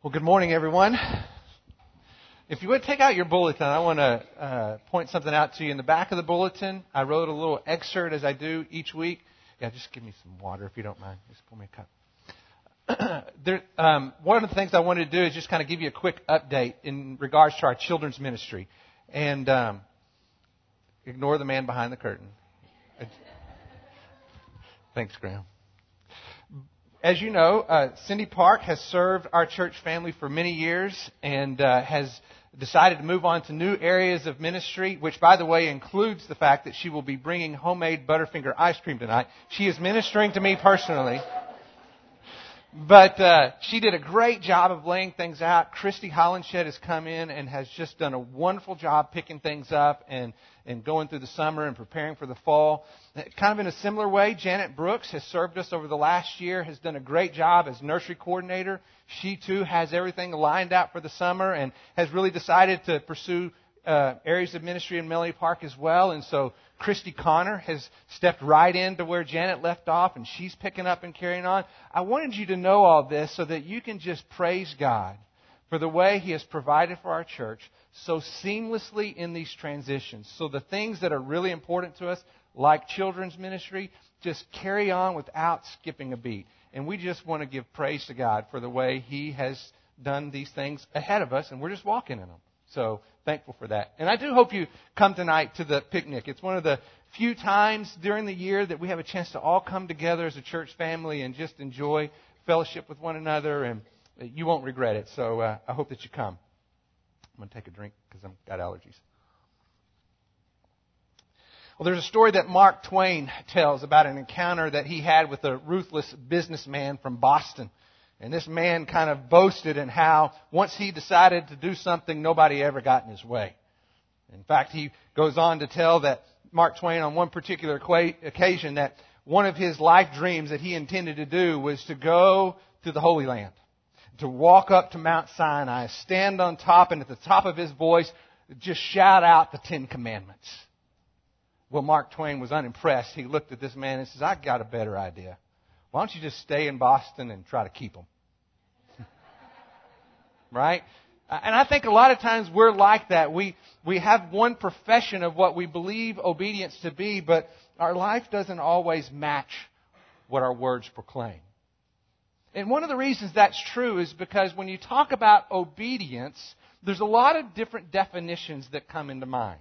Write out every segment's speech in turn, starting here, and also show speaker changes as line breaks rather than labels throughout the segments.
Well, good morning, everyone. If you would take out your bulletin, I want to uh, point something out to you. In the back of the bulletin, I wrote a little excerpt as I do each week. Yeah, just give me some water if you don't mind. Just pour me a cup. there, um, one of the things I wanted to do is just kind of give you a quick update in regards to our children's ministry. And um, ignore the man behind the curtain. Thanks, Graham as you know, uh, Cindy Park has served our church family for many years and uh, has decided to move on to new areas of ministry, which, by the way, includes the fact that she will be bringing homemade Butterfinger ice cream tonight. She is ministering to me personally. But uh, she did a great job of laying things out. Christy Hollenshed has come in and has just done a wonderful job picking things up and, and going through the summer and preparing for the fall. Kind of in a similar way, Janet Brooks has served us over the last year, has done a great job as nursery coordinator. She too has everything lined out for the summer and has really decided to pursue uh, areas of ministry in Melanie Park as well. And so Christy Connor has stepped right into where Janet left off, and she's picking up and carrying on. I wanted you to know all this so that you can just praise God for the way He has provided for our church so seamlessly in these transitions. So the things that are really important to us, like children's ministry, just carry on without skipping a beat. And we just want to give praise to God for the way He has done these things ahead of us, and we're just walking in them. So thankful for that. And I do hope you come tonight to the picnic. It's one of the few times during the year that we have a chance to all come together as a church family and just enjoy fellowship with one another, and you won't regret it. So uh, I hope that you come. I'm going to take a drink because I've got allergies. Well, there's a story that Mark Twain tells about an encounter that he had with a ruthless businessman from Boston. And this man kind of boasted in how once he decided to do something, nobody ever got in his way. In fact, he goes on to tell that Mark Twain on one particular occasion that one of his life dreams that he intended to do was to go to the Holy Land, to walk up to Mount Sinai, stand on top, and at the top of his voice, just shout out the Ten Commandments. Well, Mark Twain was unimpressed. He looked at this man and says, I've got a better idea. Why don't you just stay in Boston and try to keep them? right? And I think a lot of times we're like that. We, we have one profession of what we believe obedience to be, but our life doesn't always match what our words proclaim. And one of the reasons that's true is because when you talk about obedience, there's a lot of different definitions that come into mind.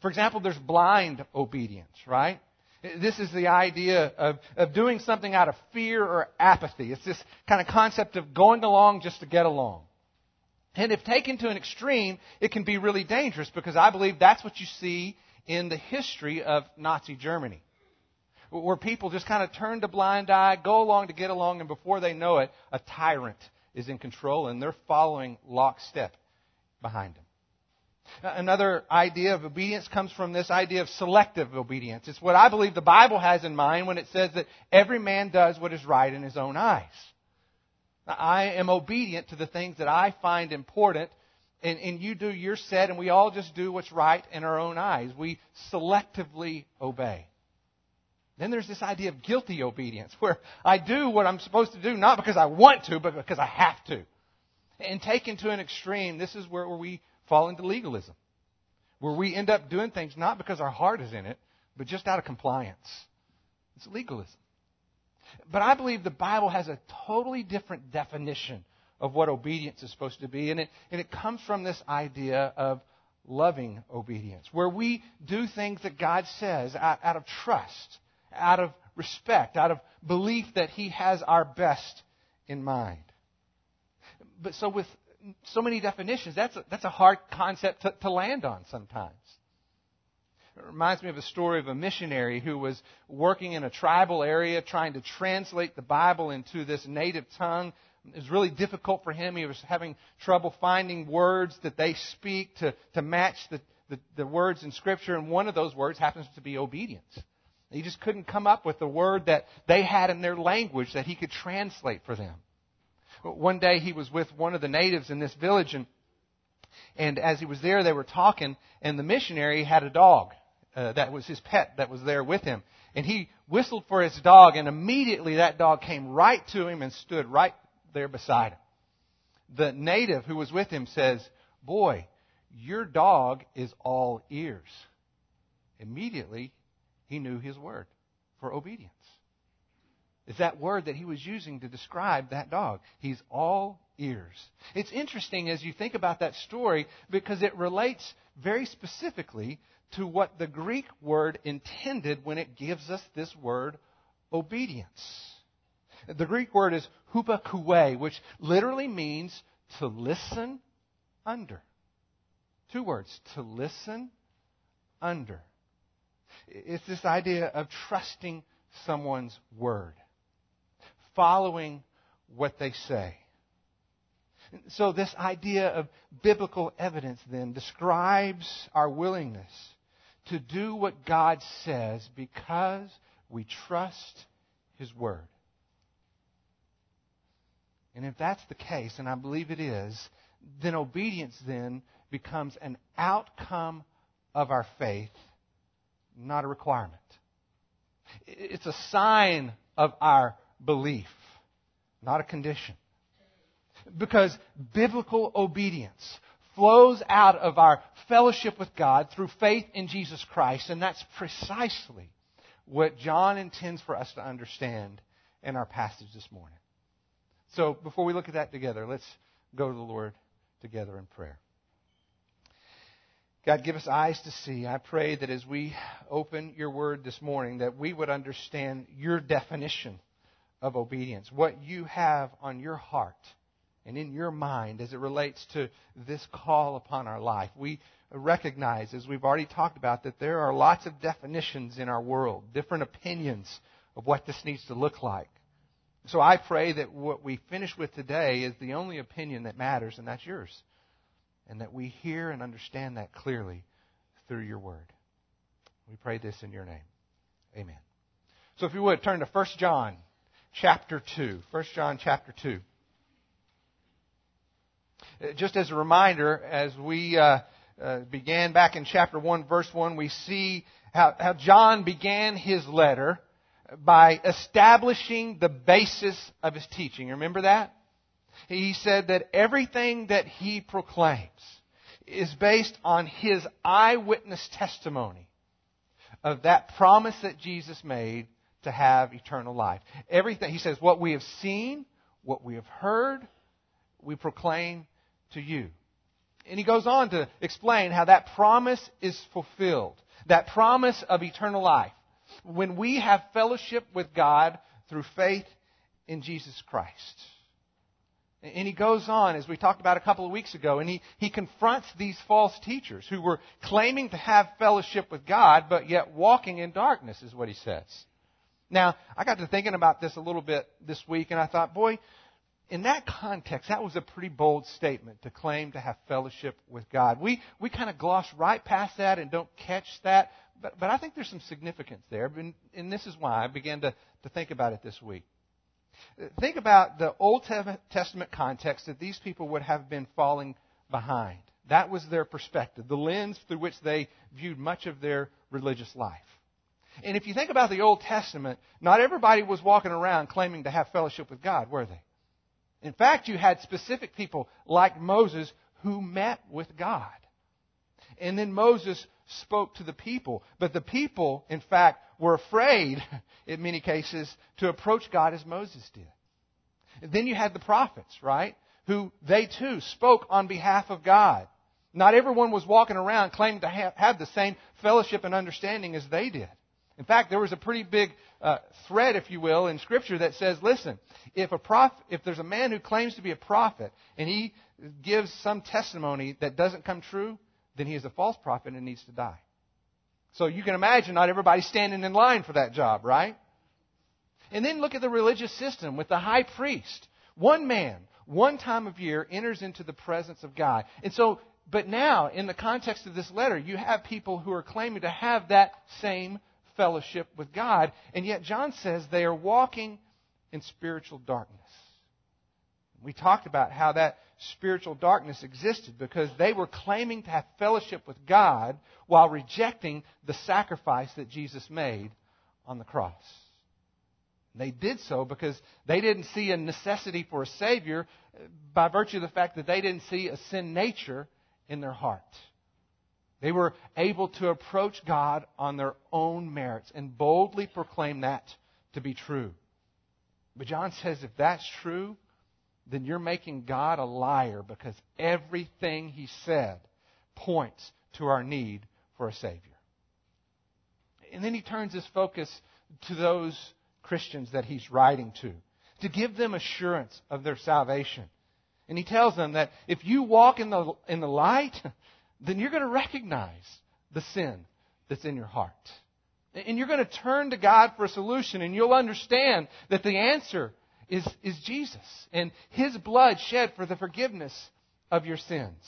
For example, there's blind obedience, right? This is the idea of, of doing something out of fear or apathy. It's this kind of concept of going along just to get along. And if taken to an extreme, it can be really dangerous because I believe that's what you see in the history of Nazi Germany. Where people just kind of turn a blind eye, go along to get along, and before they know it, a tyrant is in control and they're following lockstep behind him. Uh, another idea of obedience comes from this idea of selective obedience. It's what I believe the Bible has in mind when it says that every man does what is right in his own eyes. I am obedient to the things that I find important, and, and you do your set, and we all just do what's right in our own eyes. We selectively obey. Then there's this idea of guilty obedience, where I do what I'm supposed to do, not because I want to, but because I have to. And taken to an extreme, this is where we fall into legalism, where we end up doing things not because our heart is in it, but just out of compliance. It's legalism. But I believe the Bible has a totally different definition of what obedience is supposed to be, and it, and it comes from this idea of loving obedience, where we do things that God says out, out of trust, out of respect, out of belief that He has our best in mind. But so with so many definitions, that's a, that's a hard concept to, to land on sometimes. It reminds me of a story of a missionary who was working in a tribal area trying to translate the Bible into this native tongue. It was really difficult for him. He was having trouble finding words that they speak to, to match the, the, the words in Scripture, and one of those words happens to be obedience. He just couldn't come up with the word that they had in their language that he could translate for them. One day he was with one of the natives in this village, and, and as he was there, they were talking, and the missionary had a dog. Uh, that was his pet that was there with him. And he whistled for his dog, and immediately that dog came right to him and stood right there beside him. the native who was with him says, Boy, your dog is all ears. Immediately, he knew his word for obedience. Is that word that he was using to describe that dog. He's all ears. It's interesting as you think about that story because it relates very specifically to what the Greek word intended when it gives us this word obedience. The Greek word is hupakue, which literally means to listen under. Two words, to listen under. It's this idea of trusting someone's word, following what they say. So, this idea of biblical evidence then describes our willingness to do what God says because we trust His Word. And if that's the case, and I believe it is, then obedience then becomes an outcome of our faith, not a requirement. It's a sign of our belief, not a condition. Because biblical obedience flows out of our fellowship with God through faith in Jesus Christ, and that's precisely what John intends for us to understand in our passage this morning. So before we look at that together, let's go to the Lord together in prayer. God, give us eyes to see. I pray that as we open your word this morning, that we would understand your definition of obedience, what you have on your heart and in your mind as it relates to this call upon our life. We recognize, as we've already talked about, that there are lots of definitions in our world, different opinions of what this needs to look like. So I pray that what we finish with today is the only opinion that matters, and that's yours. And that we hear and understand that clearly through your word. We pray this in your name. Amen. So if you would, turn to 1 John chapter 2. 1 John chapter 2. Uh, just as a reminder, as we uh, uh, began back in chapter 1, verse 1, we see how, how John began his letter by establishing the basis of his teaching. Remember that? He said that everything that he proclaims is based on his eyewitness testimony of that promise that Jesus made to have eternal life. Everything, he says, what we have seen, what we have heard, we proclaim to you. And he goes on to explain how that promise is fulfilled. That promise of eternal life when we have fellowship with God through faith in Jesus Christ. And he goes on, as we talked about a couple of weeks ago, and he, he confronts these false teachers who were claiming to have fellowship with God, but yet walking in darkness, is what he says. Now, I got to thinking about this a little bit this week, and I thought, boy, in that context, that was a pretty bold statement to claim to have fellowship with God. We, we kind of gloss right past that and don't catch that. But, but I think there's some significance there, and, and this is why I began to, to think about it this week. Think about the Old Testament context that these people would have been falling behind. That was their perspective, the lens through which they viewed much of their religious life. And if you think about the Old Testament, not everybody was walking around claiming to have fellowship with God, were they? In fact, you had specific people like Moses who met with God. And then Moses spoke to the people. But the people, in fact, were afraid, in many cases, to approach God as Moses did. And then you had the prophets, right? Who they too spoke on behalf of God. Not everyone was walking around claiming to have, have the same fellowship and understanding as they did. In fact, there was a pretty big uh, thread, if you will, in Scripture that says, listen, if a prophet, if there's a man who claims to be a prophet and he gives some testimony that doesn't come true, then he is a false prophet and needs to die. So you can imagine not everybody standing in line for that job, right? And then look at the religious system with the high priest. One man, one time of year, enters into the presence of God. And so, but now, in the context of this letter, you have people who are claiming to have that same fellowship with God, and yet John says they are walking in spiritual darkness. We talked about how that spiritual darkness existed because they were claiming to have fellowship with God while rejecting the sacrifice that Jesus made on the cross. They did so because they didn't see a necessity for a Savior by virtue of the fact that they didn't see a sin nature in their heart. They were able to approach God on their own merits and boldly proclaim that to be true. But John says if that's true, then you're making God a liar because everything he said points to our need for a Savior. And then he turns his focus to those Christians that he's writing to, to give them assurance of their salvation. And he tells them that if you walk in the, in the light, then you're going to recognize the sin that's in your heart. And you're going to turn to God for a solution, and you'll understand that the answer is, is Jesus and His blood shed for the forgiveness of your sins.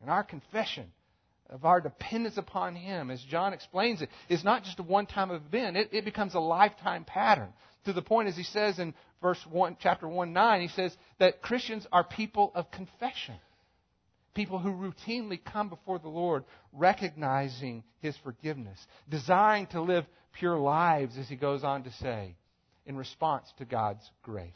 And our confession of our dependence upon Him, as John explains it, is not just a one time event, it, it, becomes a lifetime pattern. To the point, as he says in verse 1, chapter 1 9, he says that Christians are people of confession. People who routinely come before the Lord recognizing His forgiveness, desiring to live pure lives, as he goes on to say, in response to God's grace.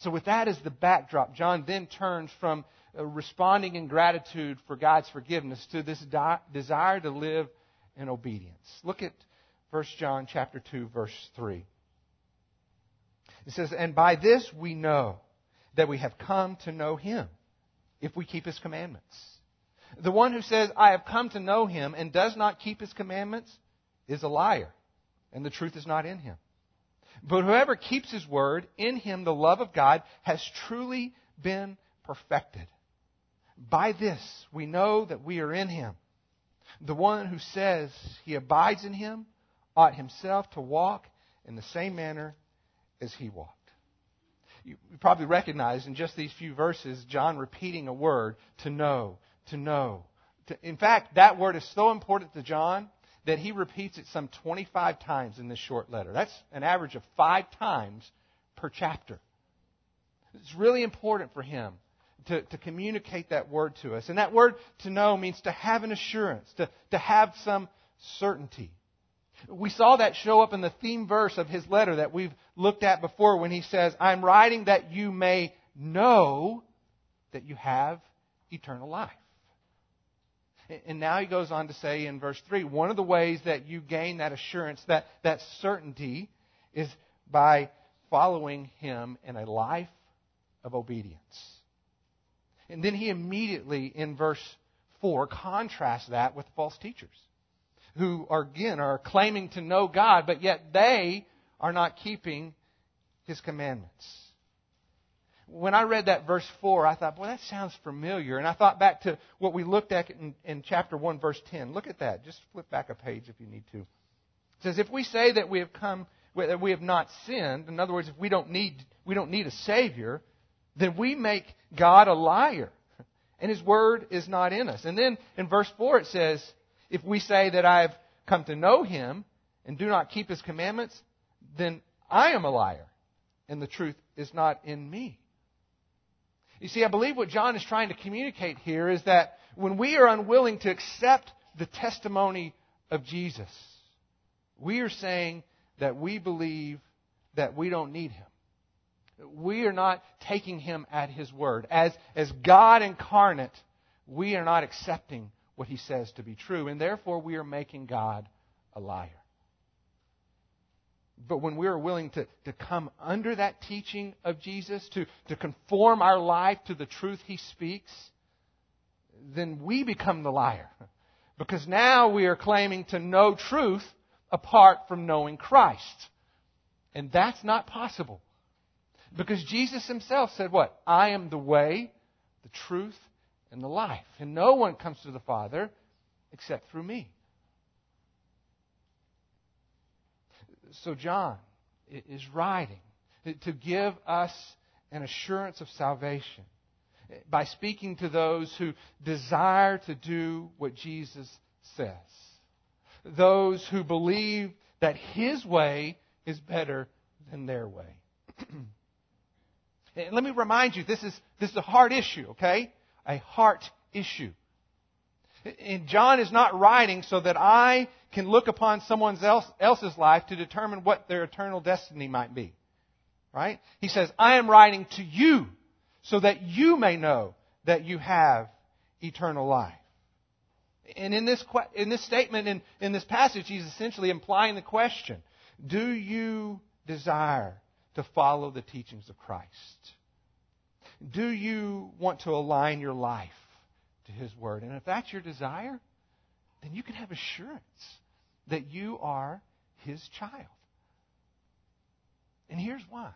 So, with that as the backdrop, John then turns from uh, responding in gratitude for God's forgiveness to this desire to live in obedience. Look at 1 John chapter 2 verse 3. It says, "And by this we know that we have come to know him if we keep his commandments. The one who says, I have come to know him and does not keep his commandments is a liar, and the truth is not in him. But whoever keeps his word, in him the love of God has truly been perfected. By this we know that we are in him. The one who says he abides in him ought himself to walk in the same manner as he walked. You probably recognize in just these few verses John repeating a word to know, to know. In fact, that word is so important to John that he repeats it some 25 times in this short letter. That's an average of five times per chapter. It's really important for him to, to communicate that word to us. And that word to know means to have an assurance, to, to have some certainty. We saw that show up in the theme verse of his letter that we've looked at before when he says, I'm writing that you may know that you have eternal life. And now he goes on to say in verse 3 one of the ways that you gain that assurance, that, that certainty, is by following him in a life of obedience. And then he immediately, in verse 4, contrasts that with false teachers who are, again, are claiming to know God, but yet they are not keeping his commandments. When I read that verse 4, I thought, boy, that sounds familiar. And I thought back to what we looked at in, in chapter 1, verse 10. Look at that. Just flip back a page if you need to. It says, if we say that we have come, that we have not sinned, in other words, if we don't need, we don't need a Savior, then we make God a liar. And His Word is not in us. And then in verse 4 it says, if we say that I have come to know Him and do not keep His commandments, then I am a liar, and the truth is not in me. You see, I believe what John is trying to communicate here is that when we are unwilling to accept the testimony of Jesus, we are saying that we believe that we don't need him. We are not taking him at his word. As, as God incarnate, we are not accepting what he says to be true, and therefore we are making God a liar. But when we are willing to, to come under that teaching of Jesus, to, to conform our life to the truth he speaks, then we become the liar. Because now we are claiming to know truth apart from knowing Christ. And that's not possible. Because Jesus himself said what? I am the way, the truth, and the life. And no one comes to the Father except through me. So, John is writing to give us an assurance of salvation by speaking to those who desire to do what Jesus says, those who believe that His way is better than their way. and let me remind you, this is, this is a hard issue, okay? A heart issue. And John is not writing so that I can look upon someone else, else's life to determine what their eternal destiny might be. Right? He says, I am writing to you so that you may know that you have eternal life. And in this, in this statement, in, in this passage, he's essentially implying the question Do you desire to follow the teachings of Christ? Do you want to align your life to His Word? And if that's your desire, then you can have assurance that you are His child. And here's why.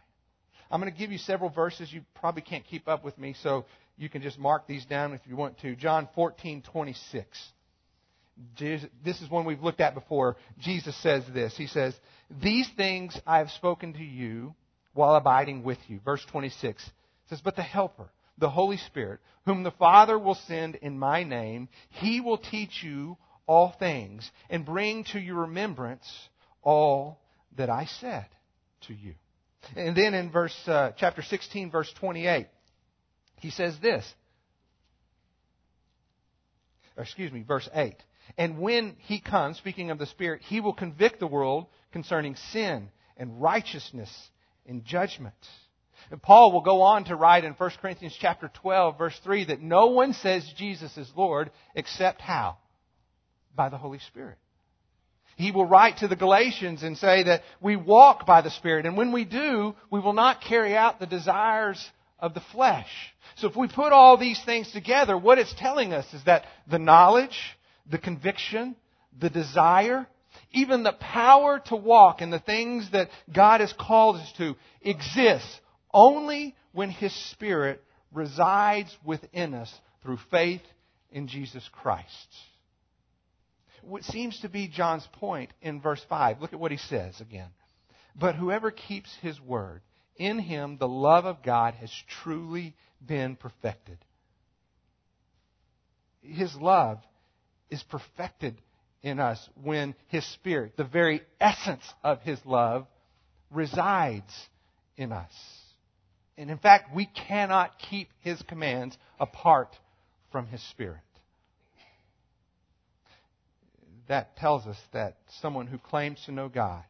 I'm going to give you several verses. You probably can't keep up with me, so you can just mark these down if you want to. John 14, 26. This is one we've looked at before. Jesus says this. He says, These things I have spoken to you while abiding with you. Verse 26 says, But the Helper, the Holy Spirit, whom the Father will send in my name, he will teach you all things and bring to your remembrance all that I said to you. And then in verse uh, chapter 16 verse 28 he says this excuse me verse 8 and when he comes, speaking of the Spirit, he will convict the world concerning sin and righteousness and judgment. And Paul will go on to write in 1 Corinthians chapter 12 verse 3 that no one says Jesus is Lord except how? By the Holy Spirit. He will write to the Galatians and say that we walk by the Spirit, and when we do, we will not carry out the desires of the flesh. So if we put all these things together, what it's telling us is that the knowledge, the conviction, the desire, even the power to walk in the things that God has called us to exists only when His Spirit resides within us through faith in Jesus Christ. What seems to be John's point in verse 5, look at what he says again. But whoever keeps his word, in him the love of God has truly been perfected. His love is perfected in us when His Spirit, the very essence of His love, resides in us. And in fact, we cannot keep His commands apart from His Spirit. That tells us that someone who claims to know God,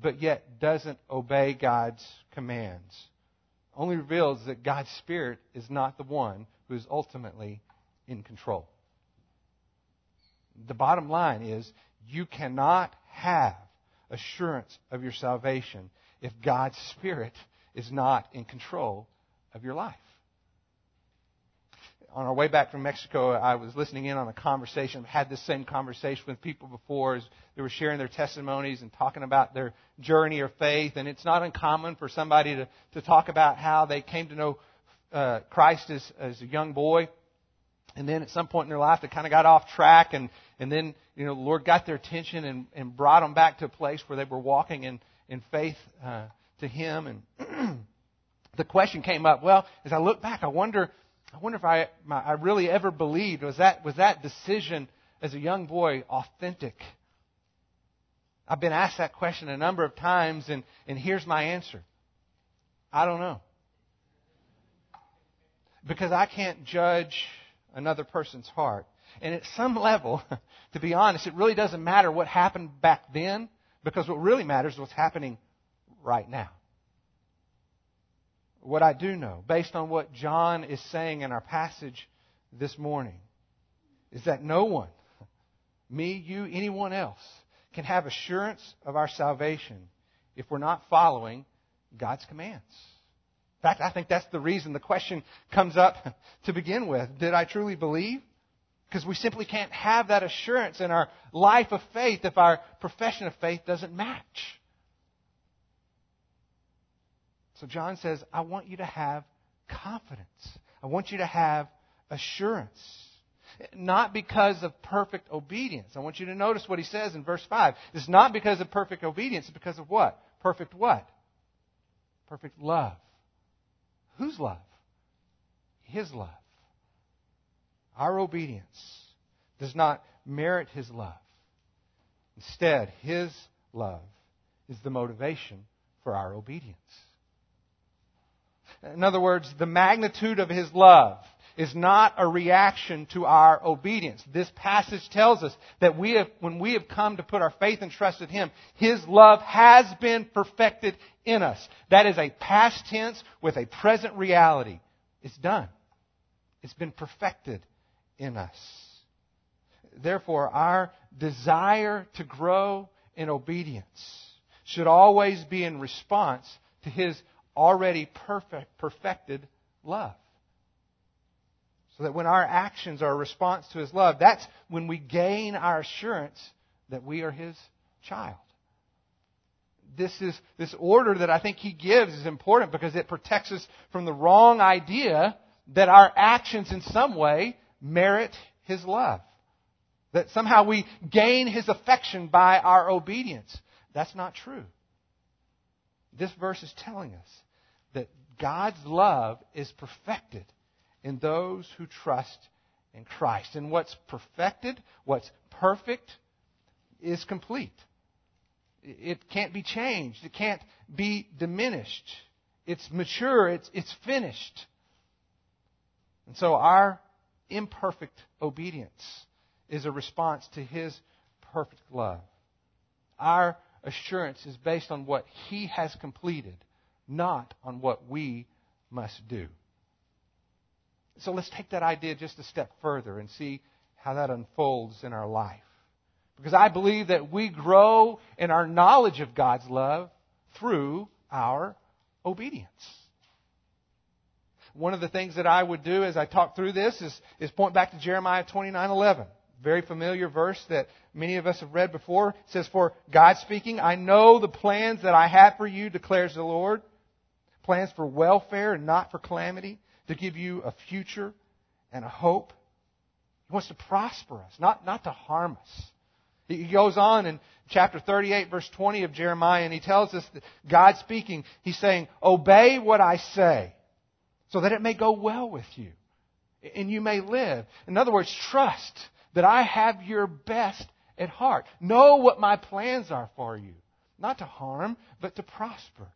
but yet doesn't obey God's commands, only reveals that God's Spirit is not the one who is ultimately in control. The bottom line is you cannot have assurance of your salvation if God's Spirit is not in control of your life. On our way back from Mexico, I was listening in on a conversation. I've had this same conversation with people before as they were sharing their testimonies and talking about their journey of faith. And it's not uncommon for somebody to, to talk about how they came to know uh, Christ as, as a young boy and then at some point in their life, they kind of got off track, and, and then, you know, the Lord got their attention and, and brought them back to a place where they were walking in, in faith uh, to Him. And the question came up, well, as I look back, I wonder, I wonder if I, my, I really ever believed, was that, was that decision as a young boy authentic? I've been asked that question a number of times, and, and here's my answer. I don't know. Because I can't judge another person's heart. And at some level, to be honest, it really doesn't matter what happened back then because what really matters is what's happening right now. What I do know, based on what John is saying in our passage this morning, is that no one, me, you, anyone else, can have assurance of our salvation if we're not following God's commands In fact, I think that's the reason the question comes up to begin with. Did I truly believe? Because we simply can't have that assurance in our life of faith if our profession of faith doesn't match. So John says, I want you to have confidence. I want you to have assurance. Not because of perfect obedience. I want you to notice what he says in verse 5. It's not because of perfect obedience, it's because of what? Perfect what? Perfect love. Whose love? His love. Our obedience does not merit His love. Instead, His love is the motivation for our obedience. In other words, the magnitude of His love is not a reaction to our obedience. This passage tells us that we have, when we have come to put our faith and trust in Him, His love has been perfected in us. That is a past tense with a present reality. It's done. It's been perfected in us. Therefore, our desire to grow in obedience should always be in response to His already perfect, perfected love. So that when our actions are a response to His love, that's when we gain our assurance that we are His child. This is, this order that I think He gives is important because it protects us from the wrong idea that our actions in some way merit His love. That somehow we gain His affection by our obedience. That's not true. This verse is telling us that God's love is perfected in those who trust in Christ. And what's perfected, what's perfect, is complete. It can't be changed. It can't be diminished. It's mature. It's, it's finished. And so our imperfect obedience is a response to His perfect love. Our assurance is based on what He has completed, not on what we must do. So let's take that idea just a step further and see how that unfolds in our life. Because I believe that we grow in our knowledge of God's love through our obedience. One of the things that I would do as I talk through this is, is point back to Jeremiah 29:11 very familiar verse that many of us have read before. It says, For God speaking, I know the plans that I have for you, declares the Lord. Plans for welfare and not for calamity, to give you a future and a hope. He wants to prosper us, not, not to harm us. He goes on in chapter 38, verse 20 of Jeremiah, and he tells us that God speaking, he's saying, Obey what I say, so that it may go well with you, and you may live. In other words, trust that I have your best at heart. Know what my plans are for you. Not to harm, but to prosper.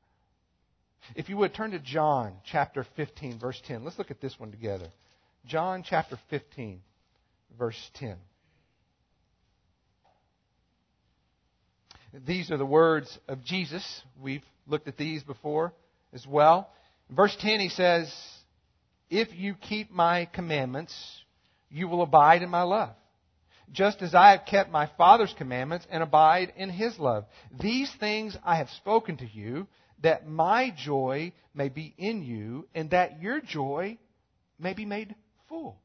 If you would turn to John chapter 15, verse 10. Let's look at this one together. John chapter 15, verse 10. These are the words of Jesus. We've looked at these before as well. In verse 10, he says, If you keep my commandments, you will abide in my love just as I have kept my Father's commandments and abide in his love. These things I have spoken to you, that my joy may be in you, and that your joy may be made full.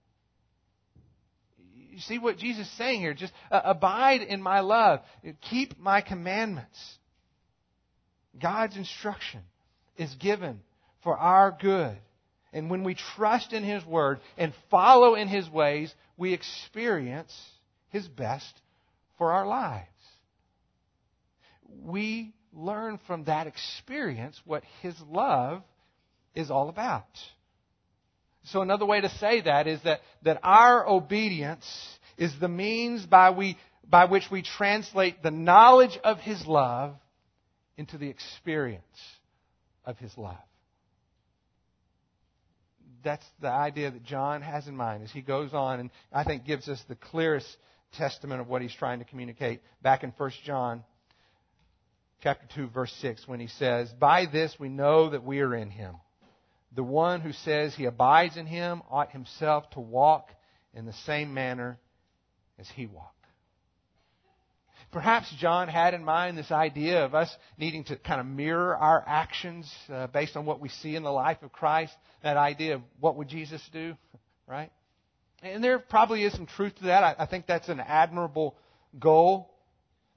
You see what Jesus is saying here? Just uh, abide in my love. Keep my commandments. God's instruction is given for our good. And when we trust in His Word and follow in His ways, we experience his best for our lives. We learn from that experience what His love is all about. So another way to say that is that, that our obedience is the means by, we, by which we translate the knowledge of His love into the experience of His love. That's the idea that John has in mind as he goes on and I think gives us the clearest testament of what he's trying to communicate back in 1 John chapter 2 verse 6 when he says, "By this we know that we are in him. The one who says he abides in him ought himself to walk in the same manner as he walked." Perhaps John had in mind this idea of us needing to kind of mirror our actions uh, based on what we see in the life of Christ. That idea of what would Jesus do, right? And there probably is some truth to that. I, I think that's an admirable goal.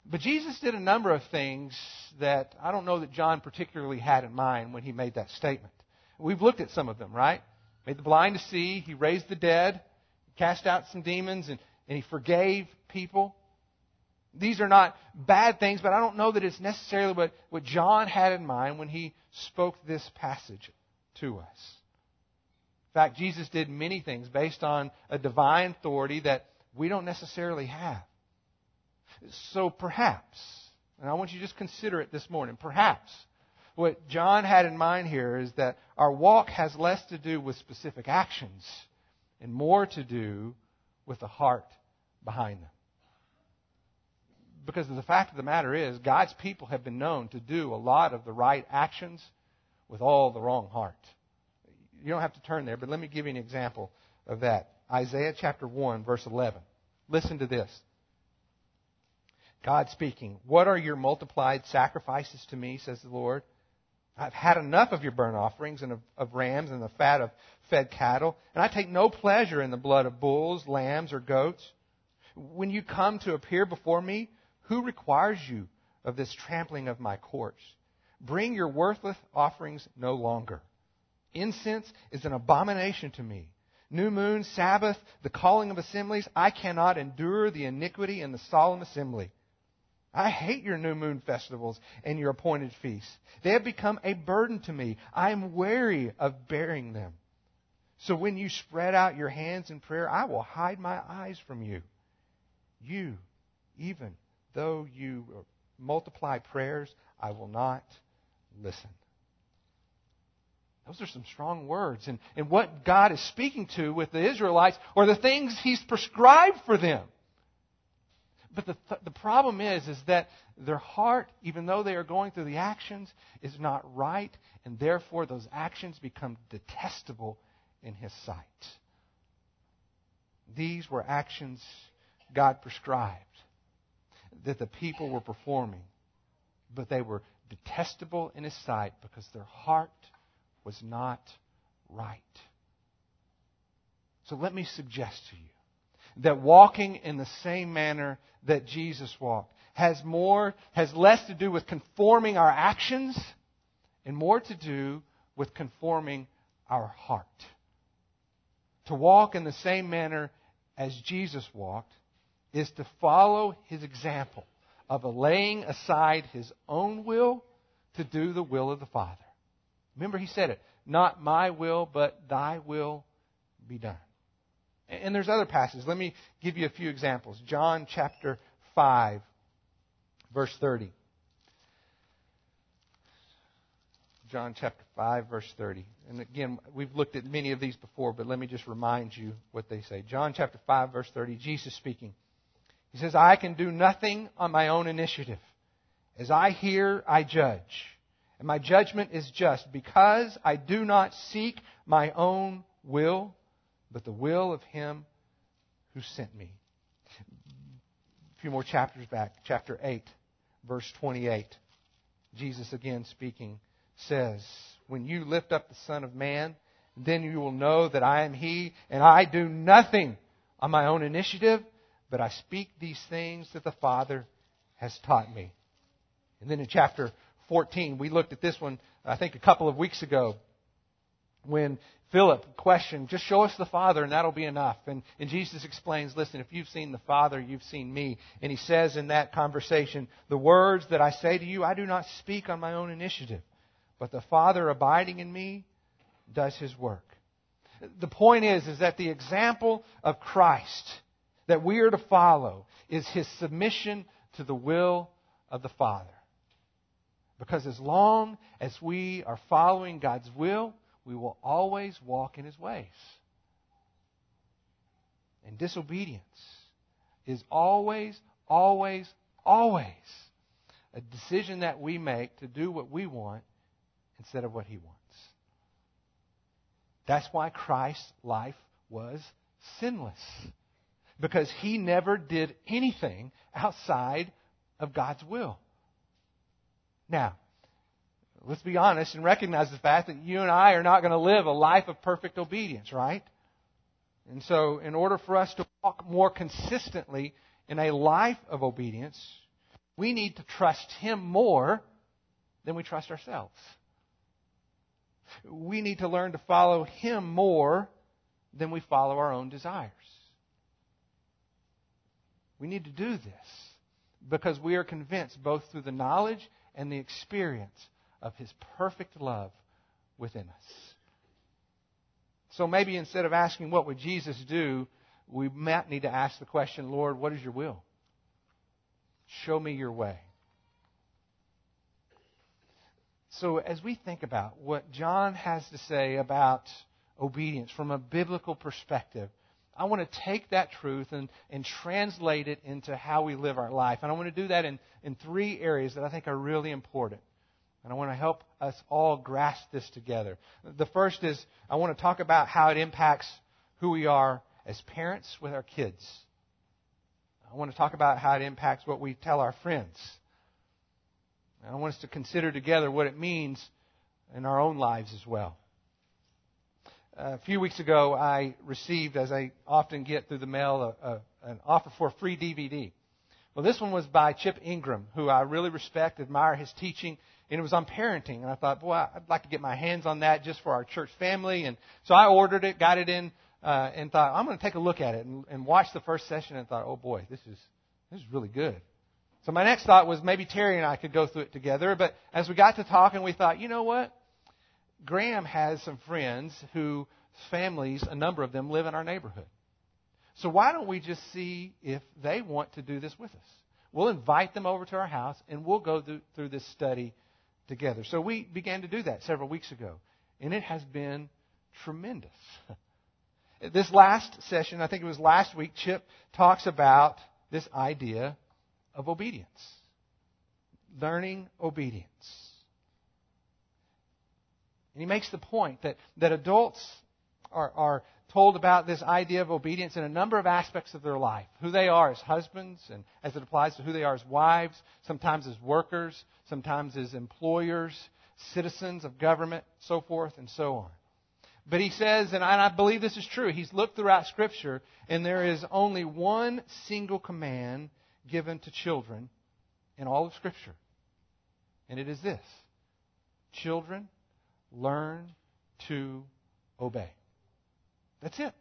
But Jesus did a number of things that I don't know that John particularly had in mind when he made that statement. We've looked at some of them, right? Made the blind to see, he raised the dead, cast out some demons, and, and he forgave people. These are not bad things, but I don't know that it's necessarily what, what John had in mind when he spoke this passage to us fact, Jesus did many things based on a divine authority that we don't necessarily have. So perhaps, and I want you to just consider it this morning, perhaps what John had in mind here is that our walk has less to do with specific actions and more to do with the heart behind them. Because the fact of the matter is, God's people have been known to do a lot of the right actions with all the wrong heart. You don't have to turn there, but let me give you an example of that. Isaiah chapter 1, verse 11. Listen to this. God speaking, What are your multiplied sacrifices to me, says the Lord? I've had enough of your burnt offerings and of, of, rams and the fat of fed cattle, and I take no pleasure in the blood of bulls, lambs, or goats. When you come to appear before me, who requires you of this trampling of my courts? Bring your worthless offerings no longer. Incense is an abomination to me. New moon, Sabbath, the calling of assemblies, I cannot endure the iniquity in the solemn assembly. I hate your new moon festivals and your appointed feasts. They have become a burden to me. I am weary of bearing them. So when you spread out your hands in prayer, I will hide my eyes from you. You, even though you multiply prayers, I will not listen. Those are some strong words. And, and what God is speaking to with the Israelites are the things He's prescribed for them. But the, the problem is, is that their heart, even though they are going through the actions, is not right, and therefore those actions become detestable in His sight. These were actions God prescribed that the people were performing, but they were detestable in His sight because their heart was not right. So let me suggest to you that walking in the same manner that Jesus walked has more, has less to do with conforming our actions and more to do with conforming our heart. To walk in the same manner as Jesus walked is to follow his example of laying aside his own will to do the will of the Father. Remember, he said it, not my will, but thy will be done. And there's other passages. Let me give you a few examples. John chapter 5, verse 30. John chapter 5, verse 30. And again, we've looked at many of these before, but let me just remind you what they say. John chapter 5, verse 30, Jesus speaking. He says, I can do nothing on my own initiative. As I hear, I judge. And my judgment is just because I do not seek my own will, but the will of him who sent me. A few more chapters back, chapter 8, verse 28. Jesus again speaking says, When you lift up the Son of Man, then you will know that I am He, and I do nothing on my own initiative, but I speak these things that the Father has taught me. And then in chapter 14, we looked at this one, I think, a couple of weeks ago when Philip questioned, just show us the Father and that'll be enough. And, and Jesus explains, listen, if you've seen the Father, you've seen me. And he says in that conversation, the words that I say to you, I do not speak on my own initiative, but the Father abiding in me does his work. The point is, is that the example of Christ that we are to follow is his submission to the will of the Father. Because as long as we are following God's will, we will always walk in his ways. And disobedience is always, always, always a decision that we make to do what we want instead of what he wants. That's why Christ's life was sinless. Because he never did anything outside of God's will. Now, let's be honest and recognize the fact that you and I are not going to live a life of perfect obedience, right? And so, in order for us to walk more consistently in a life of obedience, we need to trust Him more than we trust ourselves. We need to learn to follow Him more than we follow our own desires. We need to do this because we are convinced, both through the knowledge and the experience of His perfect love within us. So maybe instead of asking, what would Jesus do, we might need to ask the question, Lord, what is your will? Show me your way. So as we think about what John has to say about obedience from a biblical perspective, I want to take that truth and, and translate it into how we live our life. And I want to do that in, in three areas that I think are really important. And I want to help us all grasp this together. The first is I want to talk about how it impacts who we are as parents with our kids. I want to talk about how it impacts what we tell our friends. And I want us to consider together what it means in our own lives as well. A few weeks ago, I received, as I often get through the mail, a, a, an offer for a free DVD. Well, this one was by Chip Ingram, who I really respect, admire his teaching, and it was on parenting. And I thought, boy, I'd like to get my hands on that just for our church family. And so I ordered it, got it in, uh, and thought, I'm going to take a look at it, and, and watched the first session, and thought, oh boy, this is this is really good. So my next thought was maybe Terry and I could go through it together. But as we got to talking, we thought, you know what? Graham has some friends who families, a number of them, live in our neighborhood. So why don't we just see if they want to do this with us? We'll invite them over to our house and we'll go through, through this study together. So we began to do that several weeks ago. And it has been tremendous. this last session, I think it was last week, Chip talks about this idea of obedience. Learning obedience. And he makes the point that, that adults are, are told about this idea of obedience in a number of aspects of their life. Who they are as husbands, and as it applies to who they are as wives, sometimes as workers, sometimes as employers, citizens of government, so forth and so on. But he says, and I believe this is true, he's looked throughout Scripture, and there is only one single command given to children in all of Scripture. And it is this Children, learn to obey. That's it.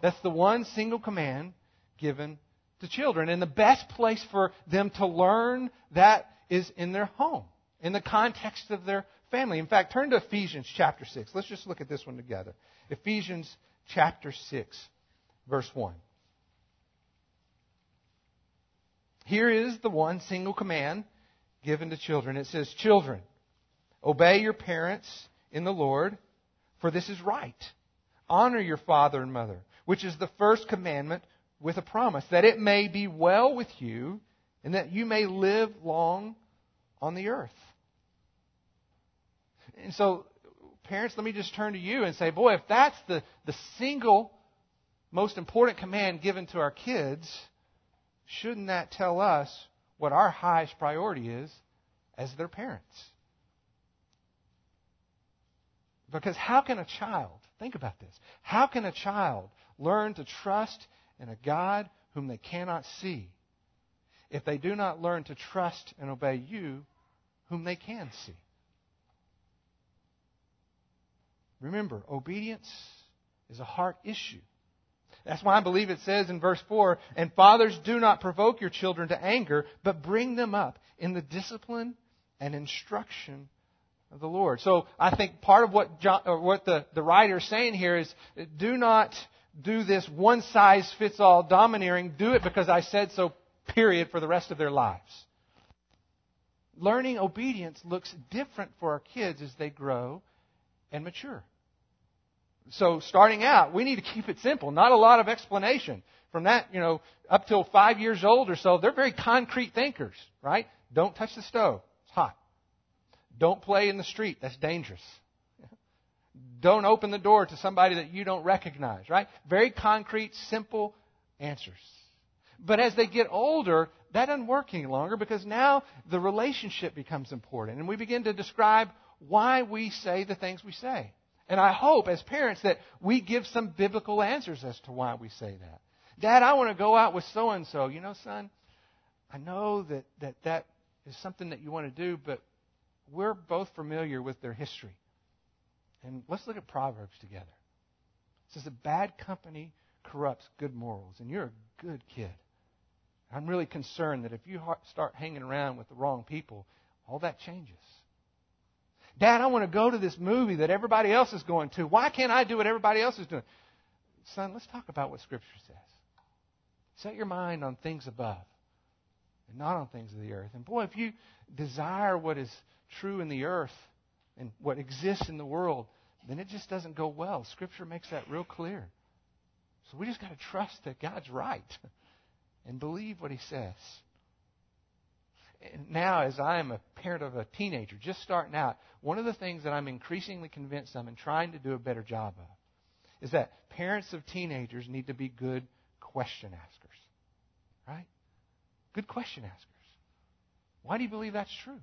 That's the one single command given to children. And the best place for them to learn that is in their home, in the context of their family. In fact, turn to Ephesians chapter 6. Let's just look at this one together. Ephesians chapter 6, verse 1. Here is the one single command given to children. It says, Children, obey your parents in the Lord, for this is right. Honor your father and mother, which is the first commandment with a promise, that it may be well with you and that you may live long on the earth. And so, parents, let me just turn to you and say, boy, if that's the, the single most important command given to our kids, shouldn't that tell us what our highest priority is as their parents? Because how can a child, think about this, how can a child learn to trust in a God whom they cannot see if they do not learn to trust and obey you whom they can see? Remember, obedience is a heart issue. That's why I believe it says in verse 4 And fathers, do not provoke your children to anger, but bring them up in the discipline and instruction the Lord. So I think part of what, John, what the, the writer is saying here is do not do this one size fits all domineering. Do it because I said so, period, for the rest of their lives. Learning obedience looks different for our kids as they grow and mature. So starting out, we need to keep it simple, not a lot of explanation. From that, you know, up till five years old or so, they're very concrete thinkers, right? Don't touch the stove. Don't play in the street. That's dangerous. Don't open the door to somebody that you don't recognize, right? Very concrete, simple answers. But as they get older, that doesn't work any longer because now the relationship becomes important. And we begin to describe why we say the things we say. And I hope as parents that we give some biblical answers as to why we say that. Dad, I want to go out with so and so. You know, son, I know that, that that is something that you want to do, but we're both familiar with their history. And let's look at Proverbs together. It says that bad company corrupts good morals, and you're a good kid. I'm really concerned that if you start hanging around with the wrong people, all that changes. Dad, I want to go to this movie that everybody else is going to. Why can't I do what everybody else is doing? Son, let's talk about what Scripture says. Set your mind on things above and not on things of the earth. And boy, if you desire what is true in the earth and what exists in the world, then it just doesn't go well. Scripture makes that real clear. So we just got to trust that God's right and believe what He says. And now, as I am a parent of a teenager just starting out, one of the things that I'm increasingly convinced of and trying to do a better job of is that parents of teenagers need to be good question askers. Good question askers. Why do you believe that's true?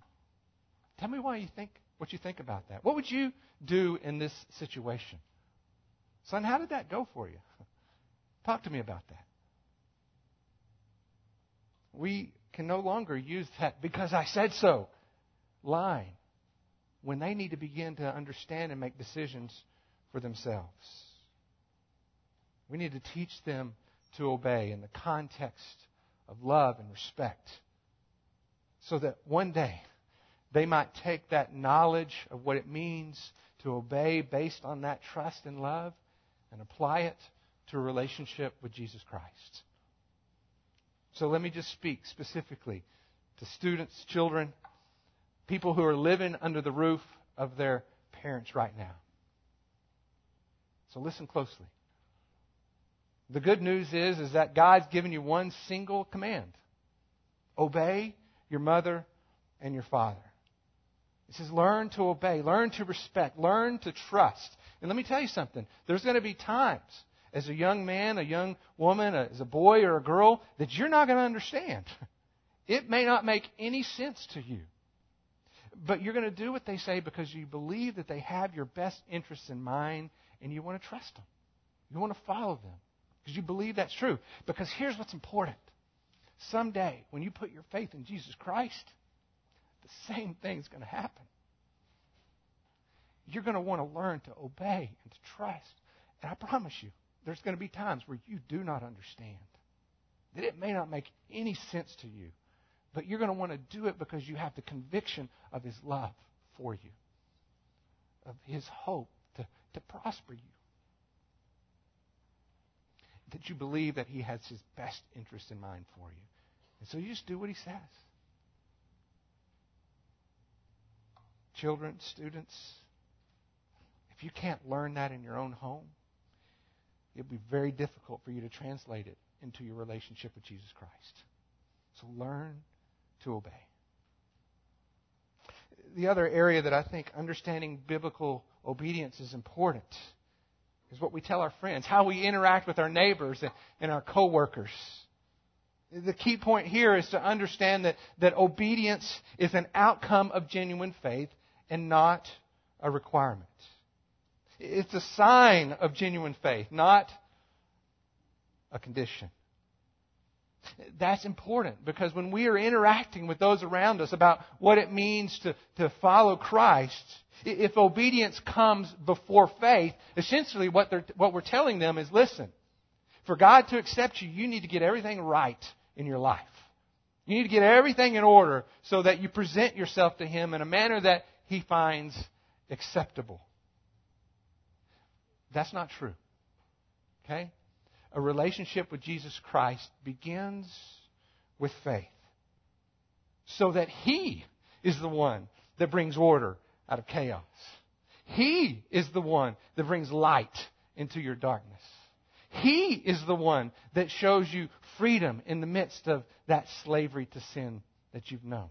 Tell me why you think what you think about that. What would you do in this situation? Son, how did that go for you? Talk to me about that. We can no longer use that because I said so line when they need to begin to understand and make decisions for themselves. We need to teach them to obey in the context of love and respect so that one day they might take that knowledge of what it means to obey based on that trust and love and apply it to a relationship with Jesus Christ. So let me just speak specifically to students, children, people who are living under the roof of their parents right now. So listen closely. The good news is, is that God's given you one single command. Obey your mother and your father. He says, learn to obey, learn to respect, learn to trust. And let me tell you something. There's going to be times as a young man, a young woman, as a boy or a girl, that you're not going to understand. It may not make any sense to you. But you're going to do what they say because you believe that they have your best interests in mind and you want to trust them. You want to follow them because you believe that's true. Because here's what's important. Someday, when you put your faith in Jesus Christ, the same thing's going to happen. You're going to want to learn to obey and to trust. And I promise you, there's going to be times where you do not understand. That it may not make any sense to you. But you're going to want to do it because you have the conviction of His love for you, of His hope to, to prosper you. That you believe that He has His best interest in mind for you. And so you just do what He says. Children, students, if you can't learn that in your own home, it'll be very difficult for you to translate it into your relationship with Jesus Christ. So learn to obey. The other area that I think understanding biblical obedience is important is what we tell our friends, how we interact with our neighbors and our coworkers. The key point here is to understand that, that obedience is an outcome of genuine faith and not a requirement. It's a sign of genuine faith, not a condition. That's important because when we are interacting with those around us about what it means to, to follow Christ, if obedience comes before faith, essentially what, what we're telling them is listen, for God to accept you, you need to get everything right in your life. You need to get everything in order so that you present yourself to Him in a manner that He finds acceptable. That's not true. Okay? A relationship with Jesus Christ begins with faith. So that He is the one that brings order out of chaos. He is the one that brings light into your darkness. He is the one that shows you freedom in the midst of that slavery to sin that you've known.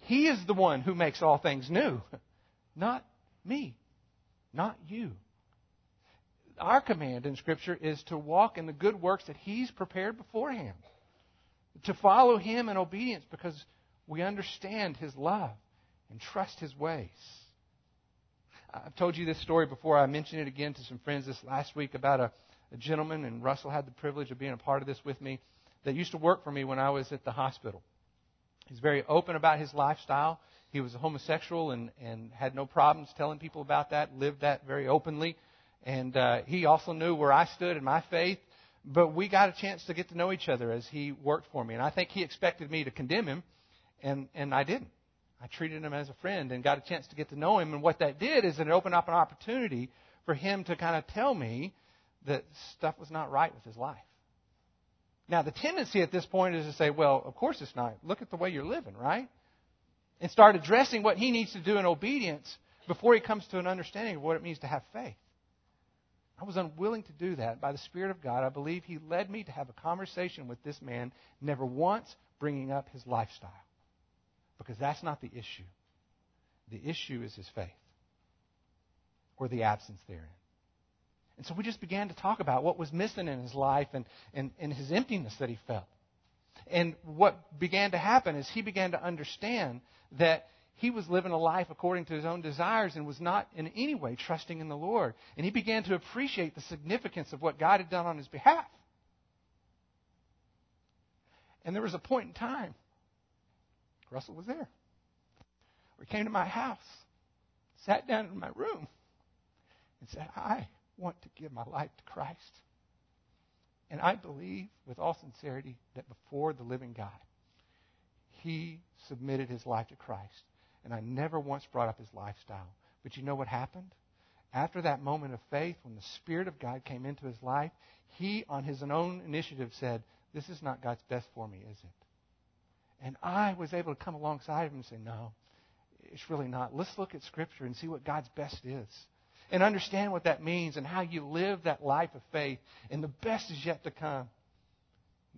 He is the one who makes all things new, not me. Not you. Our command in Scripture is to walk in the good works that He's prepared beforehand. To follow Him in obedience because we understand His love and trust His ways. I've told you this story before. I mentioned it again to some friends this last week about a, a gentleman, and Russell had the privilege of being a part of this with me, that used to work for me when I was at the hospital. He's very open about his lifestyle. He was a homosexual and, and had no problems telling people about that, lived that very openly. And uh, he also knew where I stood in my faith. But we got a chance to get to know each other as he worked for me. And I think he expected me to condemn him, and, and I didn't. I treated him as a friend and got a chance to get to know him. And what that did is it opened up an opportunity for him to kind of tell me that stuff was not right with his life. Now, the tendency at this point is to say, well, of course it's not. Look at the way you're living, right? and start addressing what he needs to do in obedience. before he comes to an understanding of what it means to have faith. I was unwilling to do that. By the Spirit of God, I believe he led me to have a conversation with this man, never once bringing up his lifestyle. Because that's not the issue. The issue is his faith, or the absence therein. And so we just began to talk about what was missing in his life and, and, and his emptiness that he felt. And what began to happen is he began to understand that he was living a life according to his own desires and was not in any way trusting in the Lord. And he began to appreciate the significance of what God had done on his behalf. And there was a point in time, Russell was there, where he came to my house, sat down in my room, and said, I want to give my life to Christ. And I believe with all sincerity that before the living God, he submitted his life to Christ. And I never once brought up his lifestyle. But you know what happened? After that moment of faith, when the Spirit of God came into his life, he, on his own initiative, said, This is not God's best for me, is it? And I was able to come alongside him and say, No, it's really not. Let's look at Scripture and see what God's best is and understand what that means and how you live that life of faith. And the best is yet to come.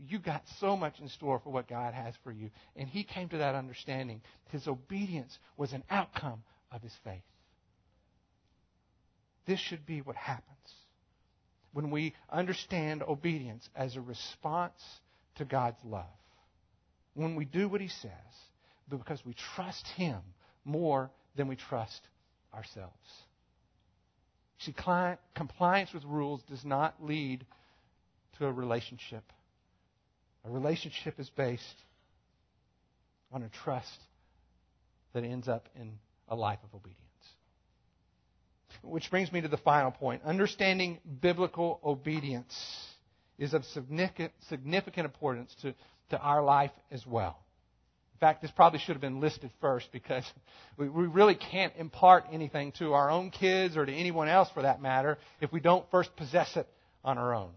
You got so much in store for what God has for you. And he came to that understanding. His obedience was an outcome of his faith. This should be what happens when we understand obedience as a response to God's love. When we do what he says, because we trust him more than we trust ourselves. See, compliance with rules does not lead to a relationship. A relationship is based on a trust that ends up in a life of obedience. Which brings me to the final point. Understanding biblical obedience is of significant, significant importance to, to our life as well. In fact, this probably should have been listed first because we, we really can't impart anything to our own kids or to anyone else for that matter if we don't first possess it on our own.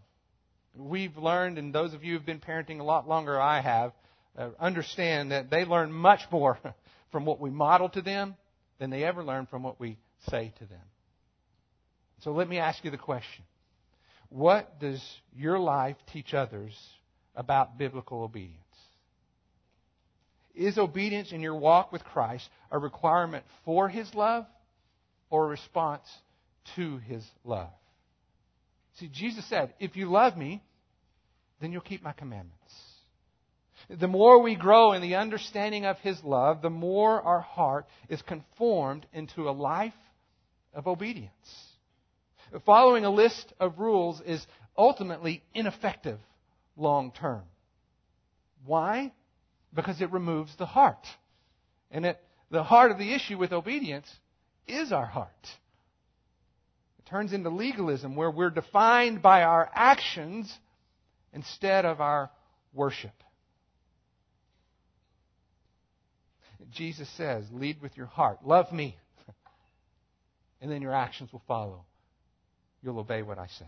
We've learned, and those of you who've been parenting a lot longer than I have, uh, understand that they learn much more from what we model to them than they ever learn from what we say to them. So let me ask you the question. What does your life teach others about biblical obedience? Is obedience in your walk with Christ a requirement for His love or a response to His love? See, Jesus said, If you love me, then you'll keep my commandments. The more we grow in the understanding of His love, the more our heart is conformed into a life of obedience. Following a list of rules is ultimately ineffective long term. Why? because it removes the heart. And it, the heart of the issue with obedience is our heart. Turns into legalism where we're defined by our actions instead of our worship. Jesus says, lead with your heart. Love me. and then your actions will follow. You'll obey what I say.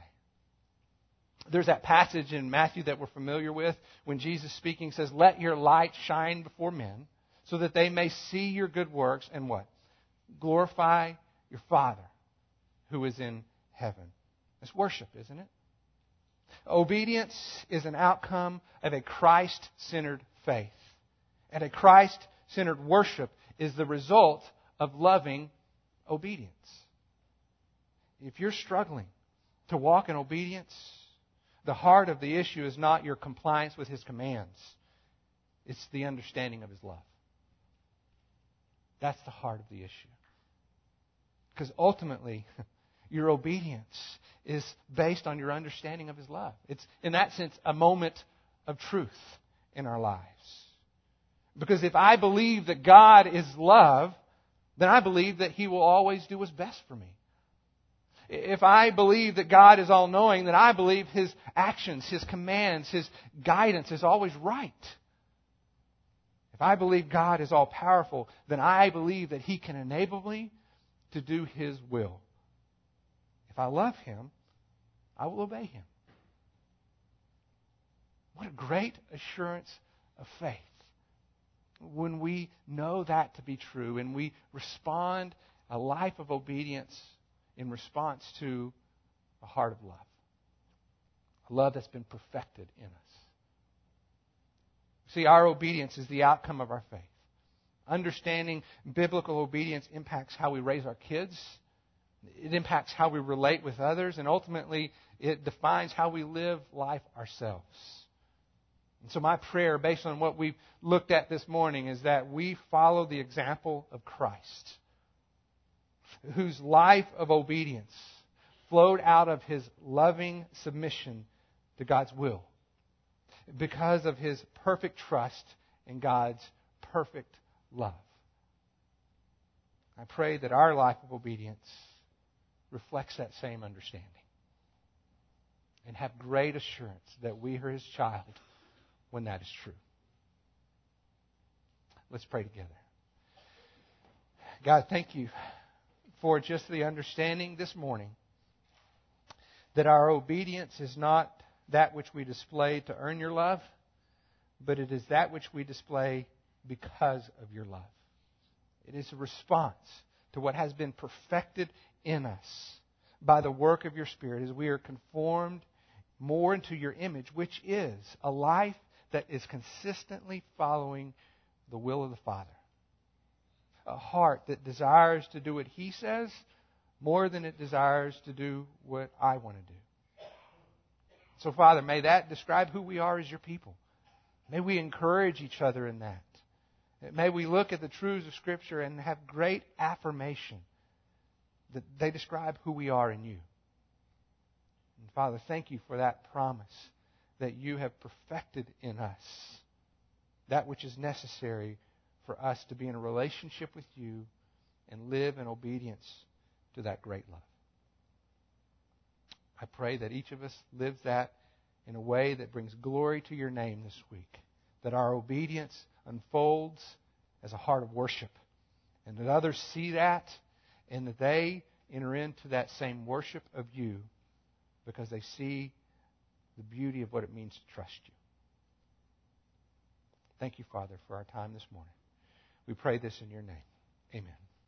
There's that passage in Matthew that we're familiar with when Jesus speaking says, Let your light shine before men so that they may see your good works and what? Glorify your Father who is in heaven. It's worship, isn't it? Obedience is an outcome of a Christ centered faith. And a Christ centered worship is the result of loving obedience. If you're struggling to walk in obedience, the heart of the issue is not your compliance with his commands, it's the understanding of his love. That's the heart of the issue. Because ultimately, your obedience is based on your understanding of his love. It's, in that sense, a moment of truth in our lives. Because if I believe that God is love, then I believe that he will always do what's best for me. If I believe that God is all knowing, then I believe His actions, His commands, His guidance is always right. If I believe God is all powerful, then I believe that He can enable me to do His will. If I love Him, I will obey Him. What a great assurance of faith when we know that to be true and we respond a life of obedience in response to a heart of love. A love that's been perfected in us. See, our obedience is the outcome of our faith. Understanding biblical obedience impacts how we raise our kids. It impacts how we relate with others, and ultimately, it defines how we live life ourselves. And so, my prayer, based on what we've looked at this morning, is that we follow the example of Christ, whose life of obedience flowed out of his loving submission to God's will because of his perfect trust in God's perfect love. I pray that our life of obedience reflects that same understanding and have great assurance that we are his child when that is true. Let's pray together. God, thank you for just the understanding this morning that our obedience is not that which we display to earn your love, but it is that which we display because of your love. It is a response to what has been perfected in us by the work of your Spirit as we are conformed more into your image, which is a life that is consistently following the will of the Father. A heart that desires to do what He says more than it desires to do what I want to do. So, Father, may that describe who we are as your people. May we encourage each other in that. May we look at the truths of Scripture and have great affirmation that they describe who we are in you. And Father, thank you for that promise that you have perfected in us that which is necessary for us to be in a relationship with you and live in obedience to that great love. I pray that each of us lives that in a way that brings glory to your name this week. That our obedience unfolds as a heart of worship. And that others see that and that they enter into that same worship of you because they see the beauty of what it means to trust you. Thank you, Father, for our time this morning. We pray this in your name. Amen.